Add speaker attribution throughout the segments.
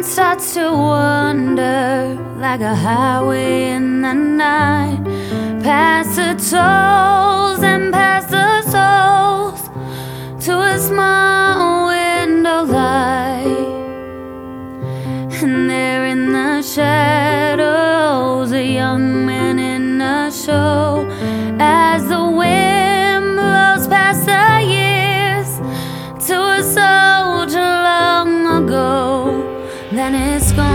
Speaker 1: mind starts to wander like a highway in the night, past the tolls and past the souls to a small window light, and there in the shadows, a young man in a show It's gone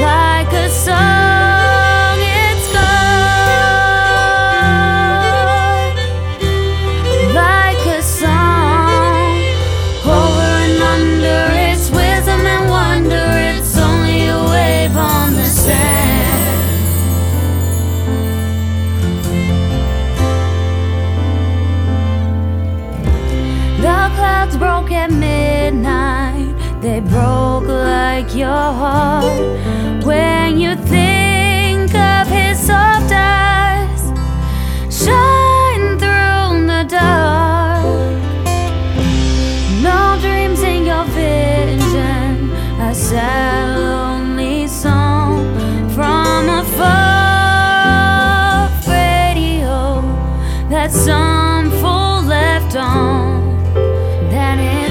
Speaker 1: like a song. At midnight. They broke like your heart. When you think of his soft eyes, shine through the dark. No dreams in your vision. A sad, lonely song from a far radio that some fool left on. Then it